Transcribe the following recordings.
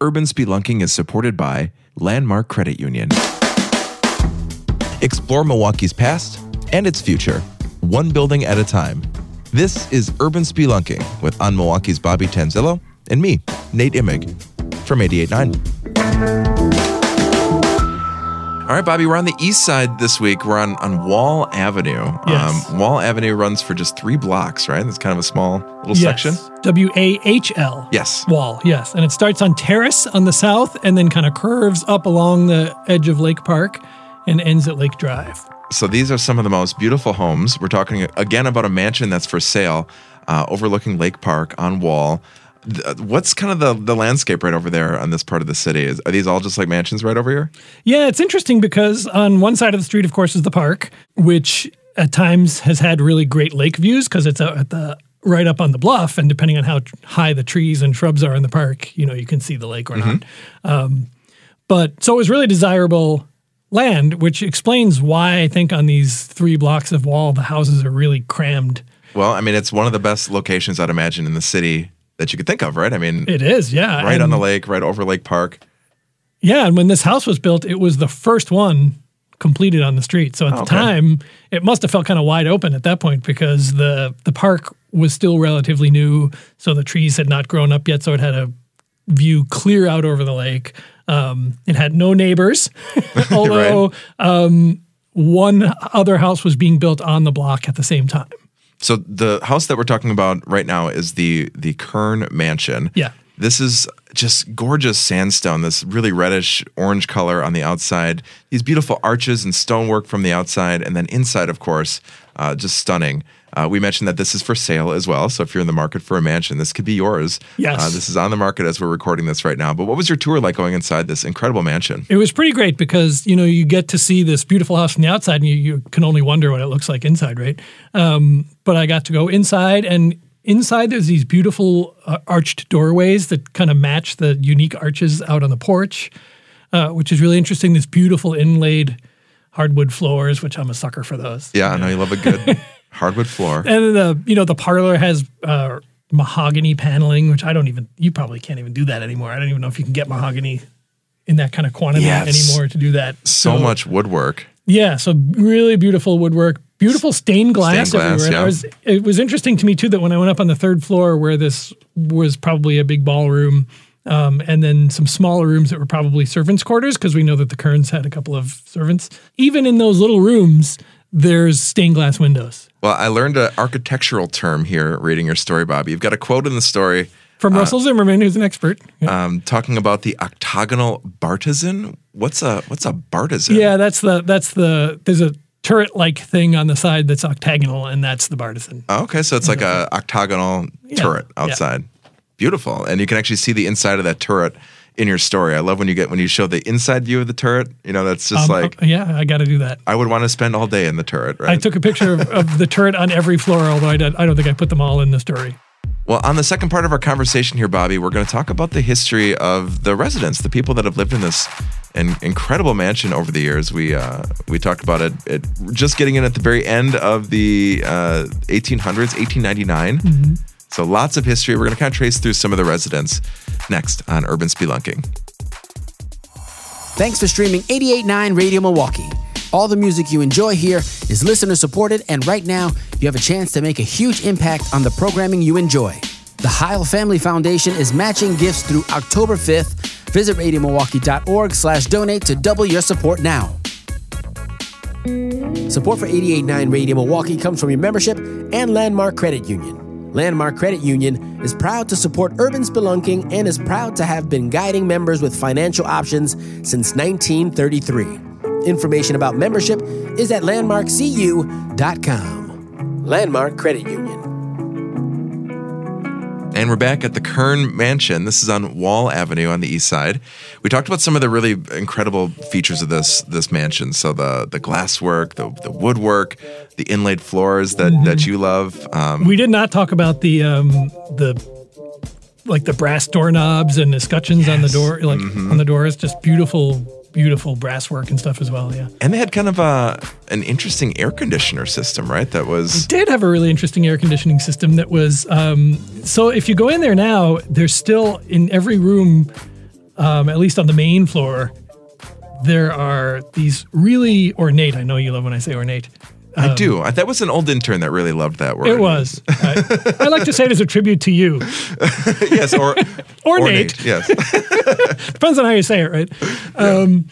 Urban Spelunking is supported by Landmark Credit Union. Explore Milwaukee's past and its future, one building at a time. This is Urban Spelunking with OnMilwaukee's Bobby Tanzillo and me, Nate Imig, from 88.9. All right, Bobby, we're on the east side this week. We're on, on Wahl Avenue. Yes. Um, Wahl Avenue runs for just three blocks, right? It's kind of a small little yes. section. W A H L. Yes. Wahl, yes. And it starts on Terrace on the south and then kind of curves up along the edge of Lake Park and ends at Lake Drive. So these are some of the most beautiful homes. We're talking again about a mansion that's for sale uh, overlooking Lake Park on Wahl. What's kind of the, the landscape right over there on this part of the city? Is, are these all just like mansions right over here? Yeah, it's interesting because on one side of the street, of course, is the park, which at times has had really great lake views because it's out at the right up on the bluff, and depending on how high the trees and shrubs are in the park, you know, you can see the lake or not. Um, but so it was really desirable land, which explains why I think on these three blocks of Wahl, the houses are really crammed. Well, I mean, it's one of the best locations I'd imagine in the city that you could think of, right? I mean, It is, yeah. right on the lake, right over Lake Park. Yeah, and when this house was built, it was the first one completed on the street. So at the Okay. time, it must have felt kind of wide open at that point because the the park was still relatively new, so the trees had not grown up yet, so it had a view clear out over the lake. Um, it had no neighbors, although um, one other house was being built on the block at the same time. So the house that we're talking about right now is the the Kern Mansion. Yeah. This is just gorgeous sandstone, this really reddish orange color on the outside. These beautiful arches and stonework from the outside, and then inside, of course, uh, just stunning. Uh, we mentioned that this is for sale as well. So if you're in the market for a mansion, this could be yours. Yes. Uh, this is on the market as we're recording this right now. But what was your tour like going inside this incredible mansion? It was pretty great because you know you get to see this beautiful house from the outside, and you, you can only wonder what it looks like inside, right? Um, but I got to go inside, and inside there's these beautiful uh, arched doorways that kind of match the unique arches out on the porch, uh, which is really interesting. This beautiful inlaid hardwood floors, which I'm a sucker for those. Yeah, I know you love a good hardwood floor. And the you know the parlor has uh, mahogany paneling, which I don't even you probably can't even do that anymore. I don't even know if you can get mahogany in that kind of quantity Yes. anymore to do that. So much woodwork. Yeah, so really beautiful woodwork, beautiful stained glass Stained glass, everywhere. Yeah. was, it was interesting to me too that when I went up on the third floor, where this was probably a big ballroom, um, and then some smaller rooms that were probably servants' quarters, because we know that the Kerns had a couple of servants. Even in those little rooms, there's stained glass windows. Well, I learned an architectural term here reading your story, Bobby. You've got a quote in the story From Russell Zimmermann, who's an expert. Yeah. um, talking about the octagonal bartizan. What's a what's a bartizan? Yeah, that's the that's the there's a turret like thing on the side that's octagonal, and that's the bartizan. Oh, okay, so it's like a octagonal turret yeah. outside. Beautiful, and you can actually see the inside of that turret in your story. I love when you get when you show the inside view of the turret. You know, that's just Um, like uh, yeah, I got to do that. I would want to spend all day in the turret. Right. I took a picture of, of the turret on every floor, although I, did, I don't think I put them all in the story. Well, on the second part of our conversation here, Bobby, we're going to talk about the history of the residents, the people that have lived in this in, incredible mansion over the years. We uh, we talked about it, it just getting in at the very end of the uh, 1800s, 1899. So lots of history. We're going to kind of trace through some of the residents next on Urban Spelunking. Thanks for streaming 889 Radio Milwaukee. All the music you enjoy here is listener supported, and right now you have a chance to make a huge impact on the programming you enjoy. The Heil Family Foundation is matching gifts through October 5th. Visit radiomilwaukee.org slash donate to double your support now. Support for 889 Radio Milwaukee comes from your membership and Landmark Credit Union. Landmark Credit Union is proud to support urban spelunking and is proud to have been guiding members with financial options since 1933. Information about membership is at landmarkcu.com. Landmark Credit Union. And we're back at the Kern Mansion. This is on Wahl Avenue on the east side. We talked about some of the really incredible features of this this mansion. So the the glasswork, the the woodwork, the inlaid floors that that you love. Um, We did not talk about the um, the like the brass doorknobs and the escutcheons on the door, like on the doors. Just beautiful, beautiful brass work and stuff as well. Yeah. and they had kind of a an interesting air conditioner system, right? That was did have a really interesting air conditioning system that was um, so if you go in there now there's still in every room um, at least on the main floor, there are these really ornate. I know you love when I say ornate. I do. I, that was an old intern that really loved that word. It was. I, I like to say it as a tribute to you. yes, or Ornate. Yes. Depends on how you say it, right? Um,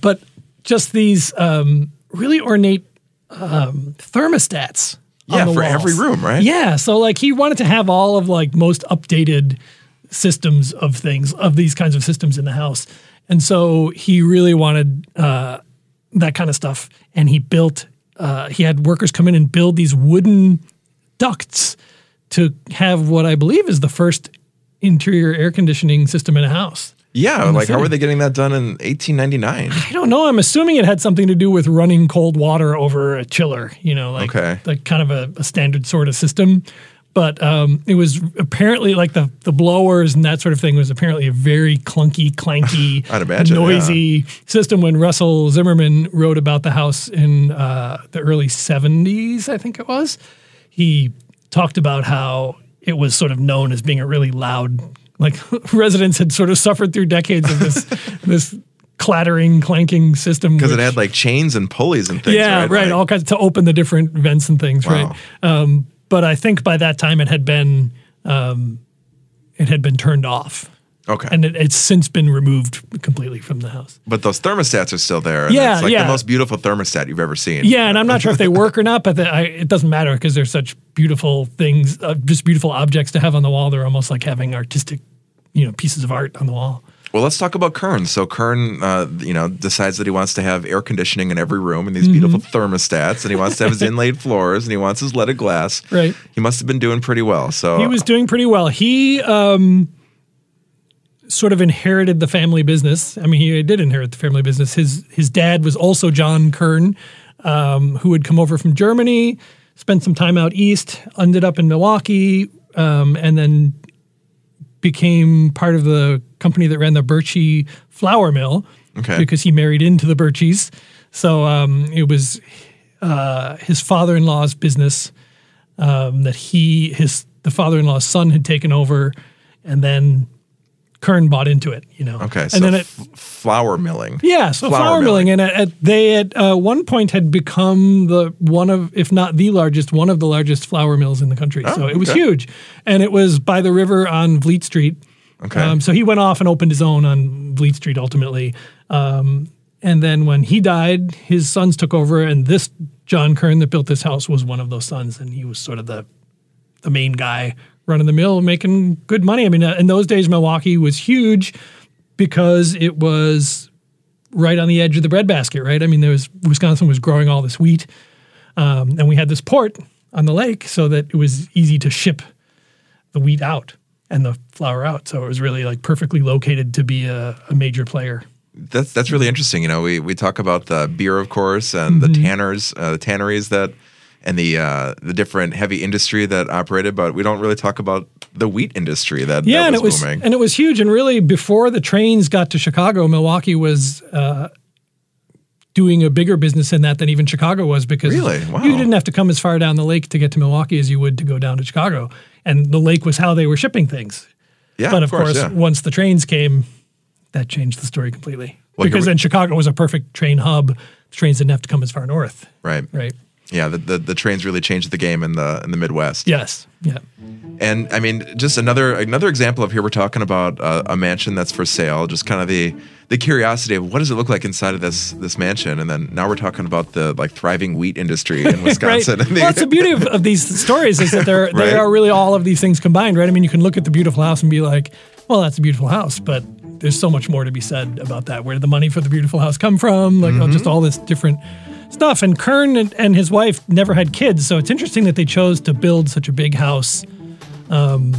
but just these um, really ornate um, thermostats. on Yeah, for walls. every room, right? Yeah, so like he wanted to have all of like most updated systems of things of these kinds of systems in the house, and so he really wanted uh, that kind of stuff, and he built. Uh, he had workers come in and build these wooden ducts to have what I believe is the first interior air conditioning system in a house. Yeah, like how were they getting that done in 1899? I don't know. I'm assuming it had something to do with running cold water over a chiller, you know, like, Okay. like kind of a, a standard sort of system. But um, it was apparently like the, the blowers and that sort of thing was apparently a very clunky, clanky, I'd imagine, noisy system. When Russell Zimmermann wrote about the house in uh, the early 70s, I think it was, he talked about how it was sort of known as being a really loud, like residents had sort of suffered through decades of this this clattering, clanking system Because it had like chains and pulleys and things. yeah, right. right, Like- all kinds to open the different vents and things, Wow. right? Um, but I think by that time it had been um, it had been turned off, okay. and it, it's since been removed completely from the house. but those thermostats are still there. and Yeah, it's like yeah. the most beautiful thermostat you've ever seen. Yeah, and I'm not sure if they work or not, but the, I, it doesn't matter because they're such beautiful things, uh, just beautiful objects to have on the wall. They're almost like having artistic, you know, pieces of art on the wall. Well, let's talk about Kern. So Kern, uh, you know, decides that he wants to have air conditioning in every room and these Mm-hmm. beautiful thermostats, and he wants to have his inlaid floors, and he wants his leaded glass. Right. He must have been doing pretty well. So He was doing pretty well. He um, sort of inherited the family business. I mean, he did inherit the family business. His his dad was also John Kern, um, who had come over from Germany, spent some time out east, ended up in Milwaukee, um, and then became part of the company that ran the Birchie flour mill Okay. because he married into the Birchies. So um, it was uh, his father-in-law's business um, that he his the father-in-law's son had taken over, and then Kern bought into it. You know. okay. And So then it f- flour milling. yeah, so Flour flour, milling, milling. and at, at, they at uh, one point had become the one of, if not the largest, one of the largest flour mills in the country. so it was Oh, okay. huge, and it was by the river on Vliet Street. Okay. Um, so he went off and opened his own on Vliet Street ultimately, um, and then when he died, his sons took over, and this John Kern that built this house was one of those sons, and he was sort of the the main guy running the mill, making good money. I mean, uh, in those days, Milwaukee was huge because it was right on the edge of the breadbasket, right? I mean, there was Wisconsin was growing all this wheat, um, and we had this port on the lake, so that it was easy to ship the wheat out and the flour out. So it was really like perfectly located to be a, a major player. That's that's really interesting. You know, we we talk about the beer, of course, and Mm-hmm. the tanners, uh, the tanneries that, and the uh, the different heavy industry that operated, but we don't really talk about the wheat industry that, Yeah, that and it was booming. and it was huge. And really, before the trains got to Chicago, Milwaukee was uh, doing a bigger business in that than even Chicago was because Really? Wow. you didn't have to come as far down the lake to get to Milwaukee as you would to go down to Chicago. And the lake was how they were shipping things. yeah, but of, course, yeah. once the trains came, that changed the story completely. Well, because then Chicago was a perfect train hub. The trains didn't have to come as far north, right, right? Yeah, the, the the trains really changed the game in the in the Midwest. Yes. Yeah. And I mean, just another another example of here we're talking about uh, a mansion that's for sale. Just kind of the the curiosity of what does it look like inside of this this mansion, and then now we're talking about the like thriving wheat industry in Wisconsin. Right. Well, that's the beauty of, of these stories is that they're Right. they are really all of these things combined, right? I mean, you can look at the beautiful house and be like, well, that's a beautiful house, but there's so much more to be said about that. Where did the money for the beautiful house come from? Like, oh, just Mm-hmm. all this different stuff. And Kern and, and his wife never had kids, so it's interesting that they chose to build such a big house. Um,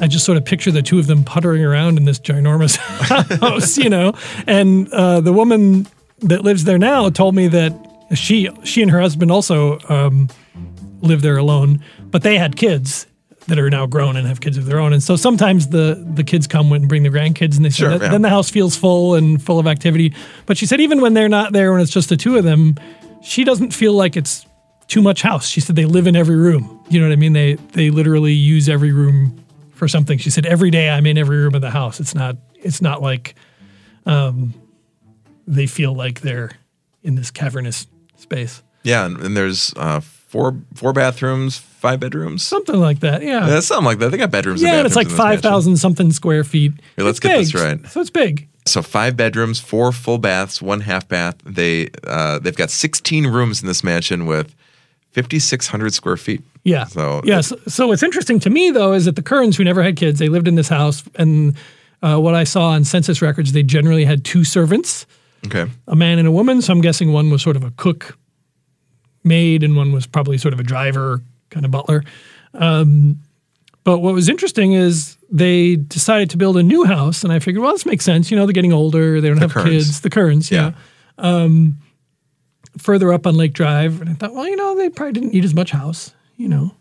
I just sort of picture the two of them puttering around in this ginormous house, you know. And uh, the woman that lives there now told me that she she and her husband also um, live there alone, but they had kids that are now grown and have kids of their own. And so sometimes the the kids come and bring the grandkids, and they Sure, yeah. then the house feels full and full of activity. But she said even when they're not there, when it's just the two of them, she doesn't feel like it's too much house. She said they live in every room. You know what I mean? They they literally use every room for something. She said every day I'm in every room of the house. It's not it's not like um, they feel like they're in this cavernous space. Yeah, and, and there's uh, four four bathrooms, five bedrooms. Something like that. Yeah. Yeah, something like that. They got bedrooms. yeah, and and it's like in 5,000 something square feet. Here, let's It's get this right. So it's big. So five bedrooms, four full baths, one half bath. They uh, they've got 16 rooms in this mansion with 5,600 square feet. Yeah. So yeah. So, so what's interesting to me though is that the Kerns, who never had kids, they lived in this house, and uh, what I saw on census records, they generally had two servants, Okay. a man and a woman. So I'm guessing one was sort of a cook, maid, and one was probably sort of a driver, kind of butler. Um, but what was interesting is they decided to build a new house, and I figured, well, this makes sense. You know, they're getting older, they don't have Kerns. kids. The Kerns, yeah. Yeah. Um, further up on Lake Drive, and I thought, well, you know, they probably didn't need as much house, you know.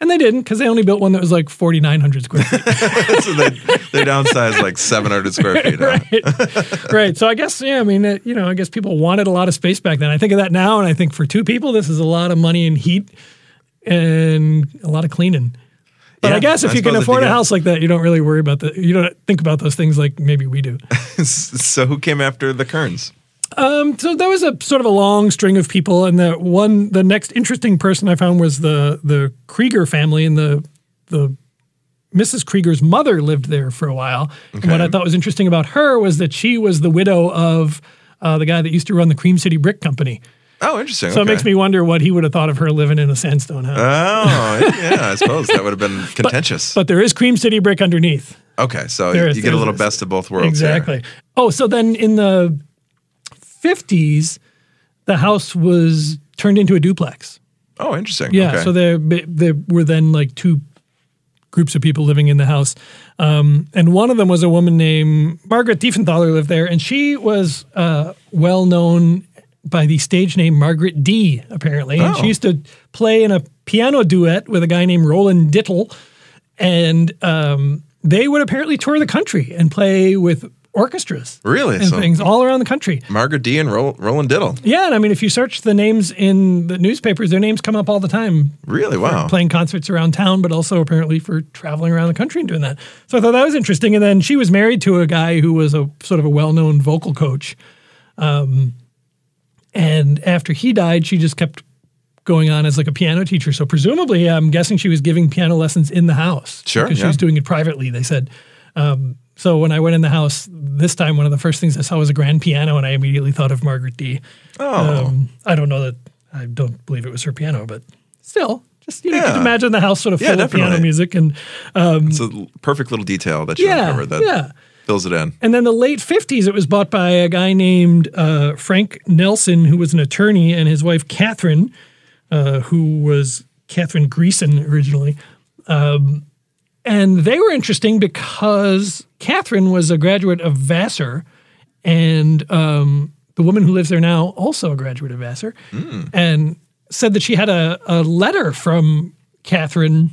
And they didn't because they only built one that was like 4,900 square feet. so they they downsized like 700 square feet. huh? right. right. So I guess, yeah, I mean, you know, I guess people wanted a lot of space back then. I think of that now, and I think for two people, this is a lot of money and heat and a lot of cleaning. But Yeah, I guess if I you can afford a house like that, you don't really worry about the, you don't think about those things like maybe we do. so who came after the Kerns? so there was a sort of a long string of people, and the one, the next interesting person I found was the the Krieger family, and the the Mrs. Krieger's mother lived there for a while. And what I thought was interesting about her was that she was the widow of uh, the guy that used to run the Cream City Brick Company. Oh, interesting. So it makes me wonder what he would have thought of her living in a sandstone house. Oh, yeah. I suppose that would have been contentious. but there is Cream City Brick underneath. okay, so There you get a little best of both worlds. Exactly. There. Oh, so then in the 50s, the house was turned into a duplex. Oh, interesting. Yeah. Okay. So there, there were then like two groups of people living in the house. Um, and one of them was a woman named Margaret Diefenthaler lived there. And she was uh, well known by the stage name Margaret D, apparently. And she Oh. used to play in a piano duet with a guy named Roland Dittel. And um, they would apparently tour the country and play with orchestras Really? and So- things all around the country. Margaret D and Ro- Roland Dittel. Yeah, and I mean, if you search the names in the newspapers, their names come up all the time Really? Wow. playing concerts around town, but also apparently for traveling around the country and doing that. So I thought that was interesting. And then she was married to a guy who was a sort of a well known vocal coach. Um, and after he died, she just kept going on as like a piano teacher. So presumably, I'm guessing she was giving piano lessons in the house. Sure, Because she was doing it privately, they said. Um, so when I went in the house this time, one of the first things I saw was a grand piano, and I immediately thought of Margaret D. Oh. Um, I don't know that I don't believe it was her piano, but still, just you know, you can imagine the house sort of Yeah, full of piano music, and it's a perfect little detail that you yeah, uncovered that yeah. Fills it in. And then the late fifties, it was bought by a guy named uh, Frank Nelson, who was an attorney, and his wife Catherine, uh, who was Catherine Greacen originally. Um, and they were interesting because Catherine was a graduate of Vassar, and um, the woman who lives there now also a graduate of Vassar, and said that she had a, a letter from Catherine.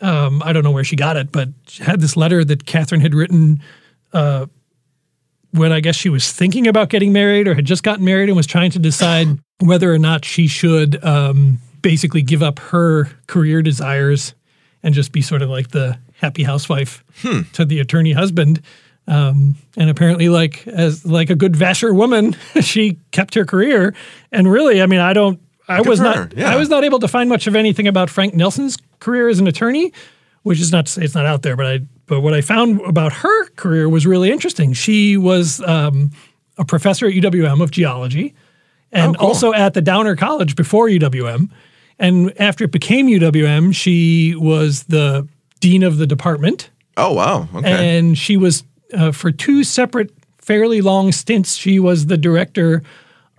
Um, I don't know where she got it, but she had this letter that Catherine had written uh, when I guess she was thinking about getting married or had just gotten married and was trying to decide whether or not she should um, basically give up her career desires and just be sort of like the happy housewife to the attorney husband. Um, and apparently, like as like a good Vassar woman, she kept her career. And really, I mean, I don't. I Good was not. yeah. I was not able to find much of anything about Frank Nelson's career as an attorney, which is not to say it's not out there. But I. But what I found about her career was really interesting. She was um, a professor at UWM of geology, and Oh, cool. also at the Downer College before UWM. And after it became UWM, she was the dean of the department Oh, wow. Okay. and she was uh, for two separate fairly long stints she was the director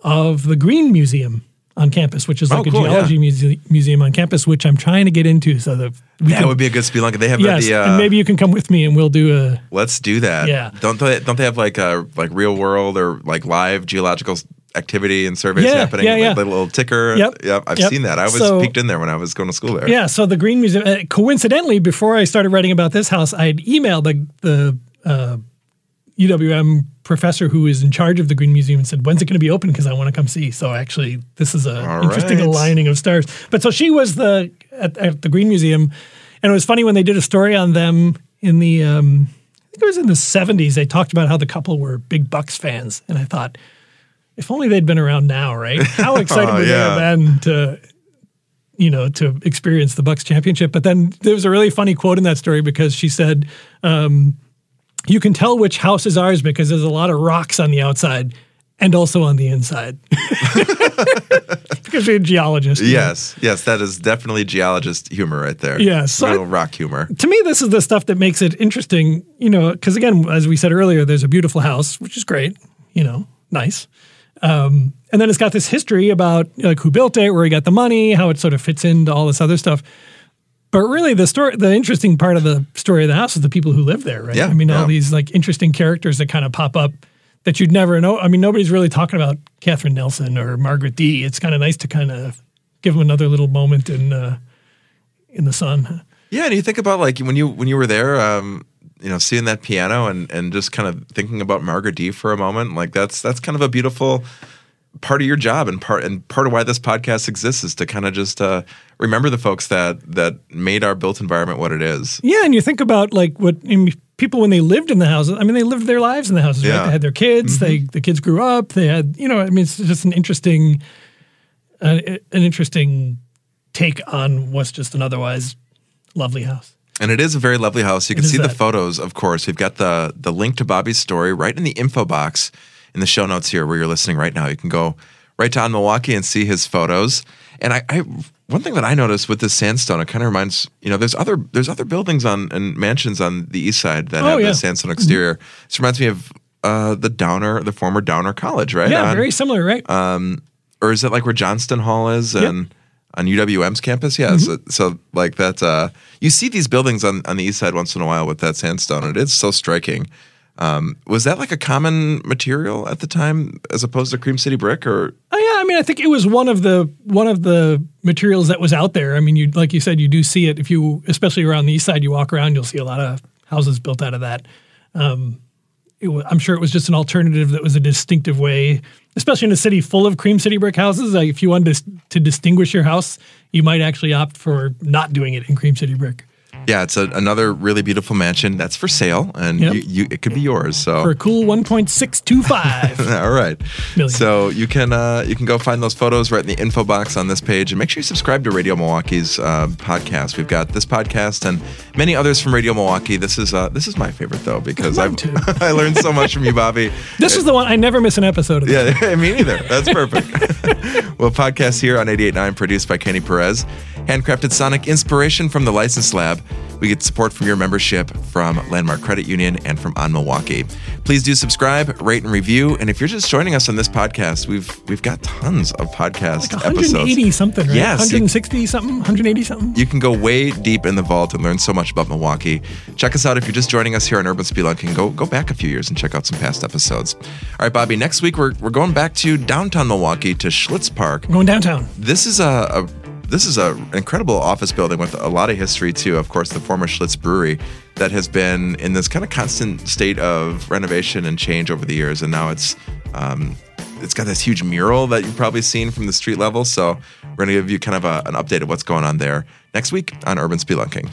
of the Greene museum on campus which is like Oh, cool, a geology yeah. muse- museum on campus which i'm trying to get into so that we that can, would be a good spelunker. They have yes the. Uh, and maybe you can come with me and we'll do a let's do that. Yeah. Don't they? Don't they have like a like real world or like live geological activity and surveys Yeah, happening? yeah, like yeah. the little ticker. Yep, Yep. I've yep. seen that. I was So- peeked in there when I was going to school there. yeah so the Greene museum uh, coincidentally before i started writing about this house i had emailed the, the uh, uwm professor who is in charge of the Greene museum and said when's it going to be open because i want to come see so actually this is a All interesting right. aligning of stars but so she was the at, at the Greene museum and it was funny when they did a story on them in the um, I think it was in the 70s, they talked about how the couple were big Bucks fans. And I thought, if only they'd been around now, right? How excited Oh, would yeah. they have been to, you know, to experience the Bucks championship? But then there was a really funny quote in that story because she said, um, "You can tell which house is ours because there's a lot of rocks on the outside and also on the inside." because a geologist. you know. Yes, yes, that is definitely geologist humor right there. Yeah, so I- rock humor. to me, this is the stuff that makes it interesting, you know, because again, as we said earlier, there's a beautiful house, which is great, you know, nice. Um, and then it's got this history about like who built it, where he got the money, how it sort of fits into all this other stuff. But really, the story, the interesting part of the story of the house is the people who live there, right? Yeah, I mean, all these like interesting characters that kind of pop up that you'd never know. I mean, nobody's really talking about Catherine Nelson or Margaret D. It's kind of nice to kind of give them another little moment in uh, in the sun. Yeah, and you think about like when you when you were there, um, you know, seeing that piano and and just kind of thinking about Margaret D for a moment, like that's that's kind of a beautiful part of your job and part and part of why this podcast exists is to kind of just uh, remember the folks that that made our built environment what it is. Yeah, and you think about like what I mean, people when they lived in the houses. I mean, they lived their lives in the houses. Right? Yeah. They had their kids. They the kids grew up. They had you know. I mean, it's just an interesting, uh, an interesting take on what's just an otherwise lovely house. And it is a very lovely house. You can see the photos, of course. We've got the the link to Bobby's story right in the info box in the show notes here where you're listening right now. You can go right to on Milwaukee and see his photos. And I, I one thing that I noticed with this sandstone, it kind of reminds you know, there's other there's other buildings on and mansions on the east side that Oh, have yeah. the sandstone exterior. This reminds me of uh, the Downer, the former Downer College, right? Yeah, On- very similar, right? or is it like where Johnston Hall is and on UWM's campus? Yeah. Mm-hmm. So, so like that, uh, you see these buildings on, on the east side once in a while with that sandstone. and It is so striking. Um, was that like a common material at the time as opposed to Cream City brick or? Oh yeah, I mean, I think it was one of the one of the materials that was out there. I mean, you like you said, you do see it if you, especially around the east side, you walk around, you'll see a lot of houses built out of that. Um, I'm sure it was just an alternative that was a distinctive way, especially in a city full of cream city brick houses. Like if you wanted to, to distinguish your house, you might actually opt for not doing it in cream city brick Yeah, it's a, another really beautiful mansion that's for sale and Yep. you, you, it could be yours. So for a cool 1.625. All right. Million. So you can uh, you can go find those photos right in the info box on this page, and make sure you subscribe to Radio Milwaukee's uh, podcast. We've got this podcast and many others from Radio Milwaukee. This is uh, this is my favorite though because I've. I learned so much from you, Bobby. this is the one I never miss an episode of. Yeah, me neither. That's perfect. well, podcast here on 88.9, produced by Kenny Perez. Handcrafted sonic inspiration from the License Lab. We get support from your membership from Landmark Credit Union and from OnMilwaukee. Please do subscribe, rate, and review. And if you're just joining us on this podcast, we've we've got tons of podcast Like episodes. 180 something, right? Yes, you- 160 something, 180 something. you can go way deep in the vault and learn so much about Milwaukee. Check us out if you're just joining us here on Urban Spelunking. Go go back a few years and check out some past episodes. All right, Bobby. Next week we're we're going back to downtown Milwaukee to Schlitz Park. Going downtown. This is a, a this is a an incredible office building with a lot of history too. Of course, the former Schlitz Brewery that has been in this kind of constant state of renovation and change over the years, and now it's. Um, it's got this huge mural that you've probably seen from the street level. So, we're going to give you kind of a, an update of what's going on there next week on Urban Spelunking.